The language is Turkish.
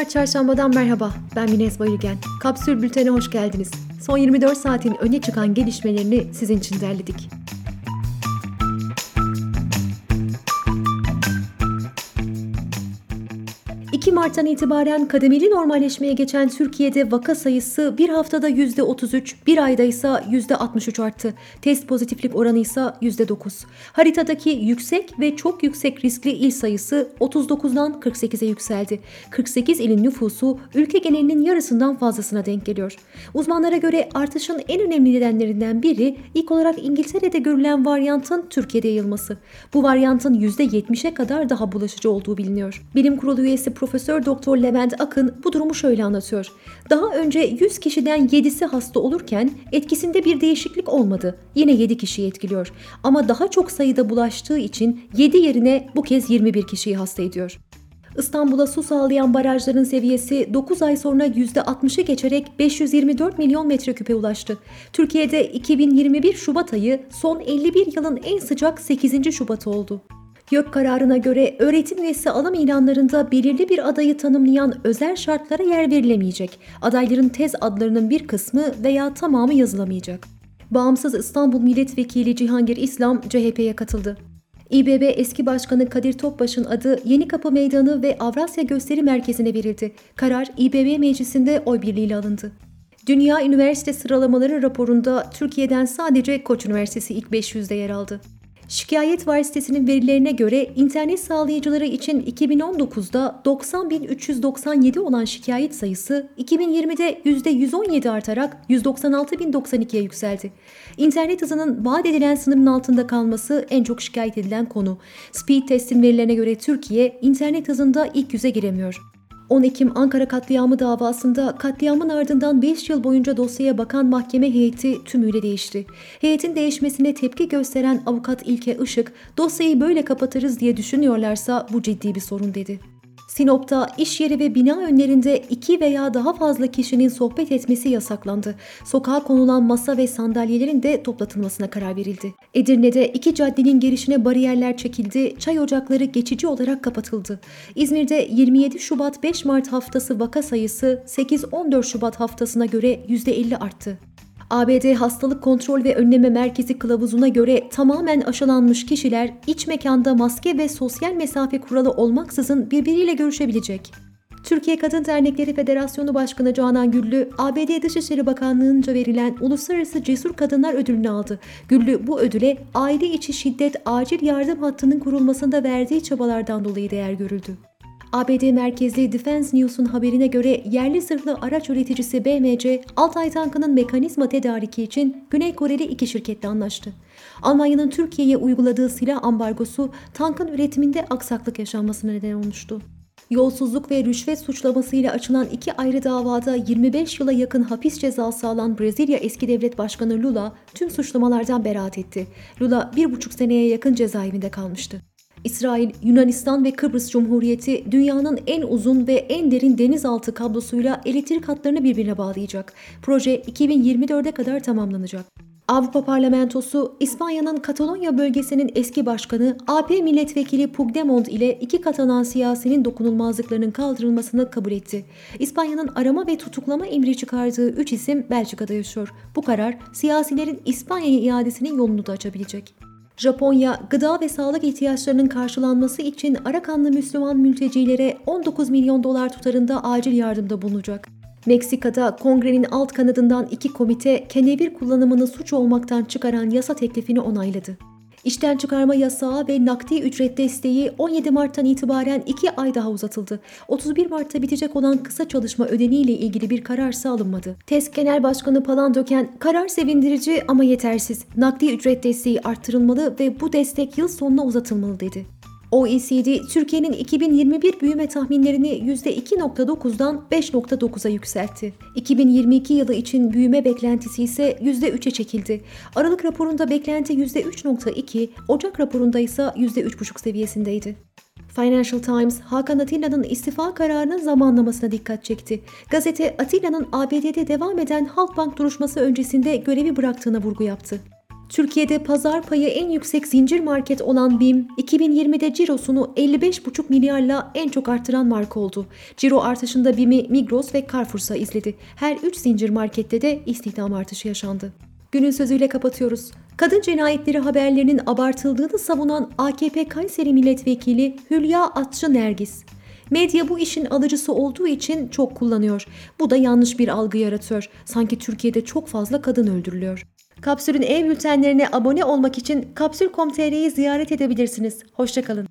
Mart Çarşamba'dan merhaba. Ben Minez Bayülgen. Kapsül Bülten'e hoş geldiniz. Son 24 saatin öne çıkan gelişmelerini sizin için derledik. 2 Mart'tan itibaren kademeli normalleşmeye geçen Türkiye'de vaka sayısı bir haftada %33, bir ayda ise %63 arttı. Test pozitiflik oranı ise %9. Haritadaki yüksek ve çok yüksek riskli il sayısı 39'dan 48'e yükseldi. 48 ilin nüfusu ülke genelinin yarısından fazlasına denk geliyor. Uzmanlara göre artışın en önemli nedenlerinden biri ilk olarak İngiltere'de görülen varyantın Türkiye'de yayılması. Bu varyantın %70'e kadar daha bulaşıcı olduğu biliniyor. Bilim Kurulu üyesi Profesör Doktor Levent Akın bu durumu şöyle anlatıyor. Daha önce 100 kişiden 7'si hasta olurken etkisinde bir değişiklik olmadı. Yine 7 kişiyi etkiliyor. Ama daha çok sayıda bulaştığı için 7 yerine bu kez 21 kişiyi hasta ediyor. İstanbul'a su sağlayan barajların seviyesi 9 ay sonra %60'ı geçerek 524 milyon metreküpe ulaştı. Türkiye'de 2021 Şubat ayı son 51 yılın en sıcak 8. Şubatı oldu. YÖK kararına göre öğretim üyesi alım ilanlarında belirli bir adayı tanımlayan özel şartlara yer verilemeyecek. Adayların tez adlarının bir kısmı veya tamamı yazılamayacak. Bağımsız İstanbul Milletvekili Cihangir İslam CHP'ye katıldı. İBB eski başkanı Kadir Topbaş'ın adı Yeni Kapı Meydanı ve Avrasya Gösteri Merkezi'ne verildi. Karar İBB meclisinde oy birliğiyle alındı. Dünya Üniversite Sıralamaları raporunda Türkiye'den sadece Koç Üniversitesi ilk 500'de yer aldı. Şikayet Var sitesinin verilerine göre internet sağlayıcıları için 2019'da 90.397 olan şikayet sayısı 2020'de %117 artarak 196.092'ye yükseldi. İnternet hızının vaat edilen sınırın altında kalması en çok şikayet edilen konu. Speed testin verilerine göre Türkiye internet hızında ilk yüze giremiyor. 10 Ekim Ankara katliamı davasında katliamın ardından 5 yıl boyunca dosyaya bakan mahkeme heyeti tümüyle değişti. Heyetin değişmesine tepki gösteren avukat İlke Işık, dosyayı böyle kapatırız diye düşünüyorlarsa bu ciddi bir sorun dedi. Sinop'ta iş yeri ve bina önlerinde iki veya daha fazla kişinin sohbet etmesi yasaklandı. Sokağa konulan masa ve sandalyelerin de toplatılmasına karar verildi. Edirne'de iki caddenin girişine bariyerler çekildi, çay ocakları geçici olarak kapatıldı. İzmir'de 27 Şubat 5 Mart haftası vaka sayısı 8-14 Şubat haftasına göre %50 arttı. ABD Hastalık Kontrol ve Önleme Merkezi kılavuzuna göre tamamen aşılanmış kişiler iç mekanda maske ve sosyal mesafe kuralı olmaksızın birbiriyle görüşebilecek. Türkiye Kadın Dernekleri Federasyonu Başkanı Canan Güllü, ABD Dışişleri Bakanlığı'nca verilen Uluslararası Cesur Kadınlar Ödülünü aldı. Güllü bu ödüle aile içi şiddet acil yardım hattının kurulmasında verdiği çabalardan dolayı değer görüldü. ABD merkezli Defense News'un haberine göre yerli zırhlı araç üreticisi BMC, Altay tankının mekanizma tedariki için Güney Koreli iki şirketle anlaştı. Almanya'nın Türkiye'ye uyguladığı silah ambargosu tankın üretiminde aksaklık yaşanmasına neden olmuştu. Yolsuzluk ve rüşvet suçlamasıyla açılan iki ayrı davada 25 yıla yakın hapis cezası alan Brezilya eski devlet başkanı Lula tüm suçlamalardan beraat etti. Lula bir buçuk seneye yakın cezaevinde kalmıştı. İsrail, Yunanistan ve Kıbrıs Cumhuriyeti dünyanın en uzun ve en derin denizaltı kablosuyla elektrik hatlarını birbirine bağlayacak. Proje 2024'e kadar tamamlanacak. Avrupa Parlamentosu, İspanya'nın Katalonya bölgesinin eski başkanı AP milletvekili Puigdemont ile iki Katalan siyasinin dokunulmazlıklarının kaldırılmasını kabul etti. İspanya'nın arama ve tutuklama emri çıkardığı üç isim Belçika'da yaşıyor. Bu karar siyasilerin İspanya'ya iadesinin yolunu da açabilecek. Japonya, gıda ve sağlık ihtiyaçlarının karşılanması için Arakanlı Müslüman mültecilere 19 milyon dolar tutarında acil yardımda bulunacak. Meksika'da kongrenin alt kanadından iki komite kenevir kullanımını suç olmaktan çıkaran yasa teklifini onayladı. İşten çıkarma yasağı ve nakdi ücret desteği 17 Mart'tan itibaren 2 ay daha uzatıldı. 31 Mart'ta bitecek olan kısa çalışma ödeneğiyle ilgili bir karar alınmadı. TESK Genel Başkanı Palan Döken, karar sevindirici ama yetersiz. Nakdi ücret desteği arttırılmalı ve bu destek yıl sonuna uzatılmalı dedi. OECD, Türkiye'nin 2021 büyüme tahminlerini %2.9'dan 5.9'a yükseltti. 2022 yılı için büyüme beklentisi ise %3'e çekildi. Aralık raporunda beklenti %3.2, Ocak raporunda ise %3.5 seviyesindeydi. Financial Times, Hakan Atilla'nın istifa kararının zamanlamasına dikkat çekti. Gazete, Atilla'nın ABD'de devam eden Halkbank duruşması öncesinde görevi bıraktığına vurgu yaptı. Türkiye'de pazar payı en yüksek zincir market olan BİM, 2020'de cirosunu 55,5 milyarla en çok artıran marka oldu. Ciro artışında BİM'i Migros ve Carrefour'sa izledi. Her 3 zincir markette de istihdam artışı yaşandı. Günün sözüyle kapatıyoruz. Kadın cinayetleri haberlerinin abartıldığını savunan AKP Kayseri Milletvekili Hülya Atçı Nergis. Medya bu işin alıcısı olduğu için çok kullanıyor. Bu da yanlış bir algı yaratıyor. Sanki Türkiye'de çok fazla kadın öldürülüyor. Kapsül'ün e-bültenlerine abone olmak için kapsül.com.tr'yi ziyaret edebilirsiniz. Hoşçakalın.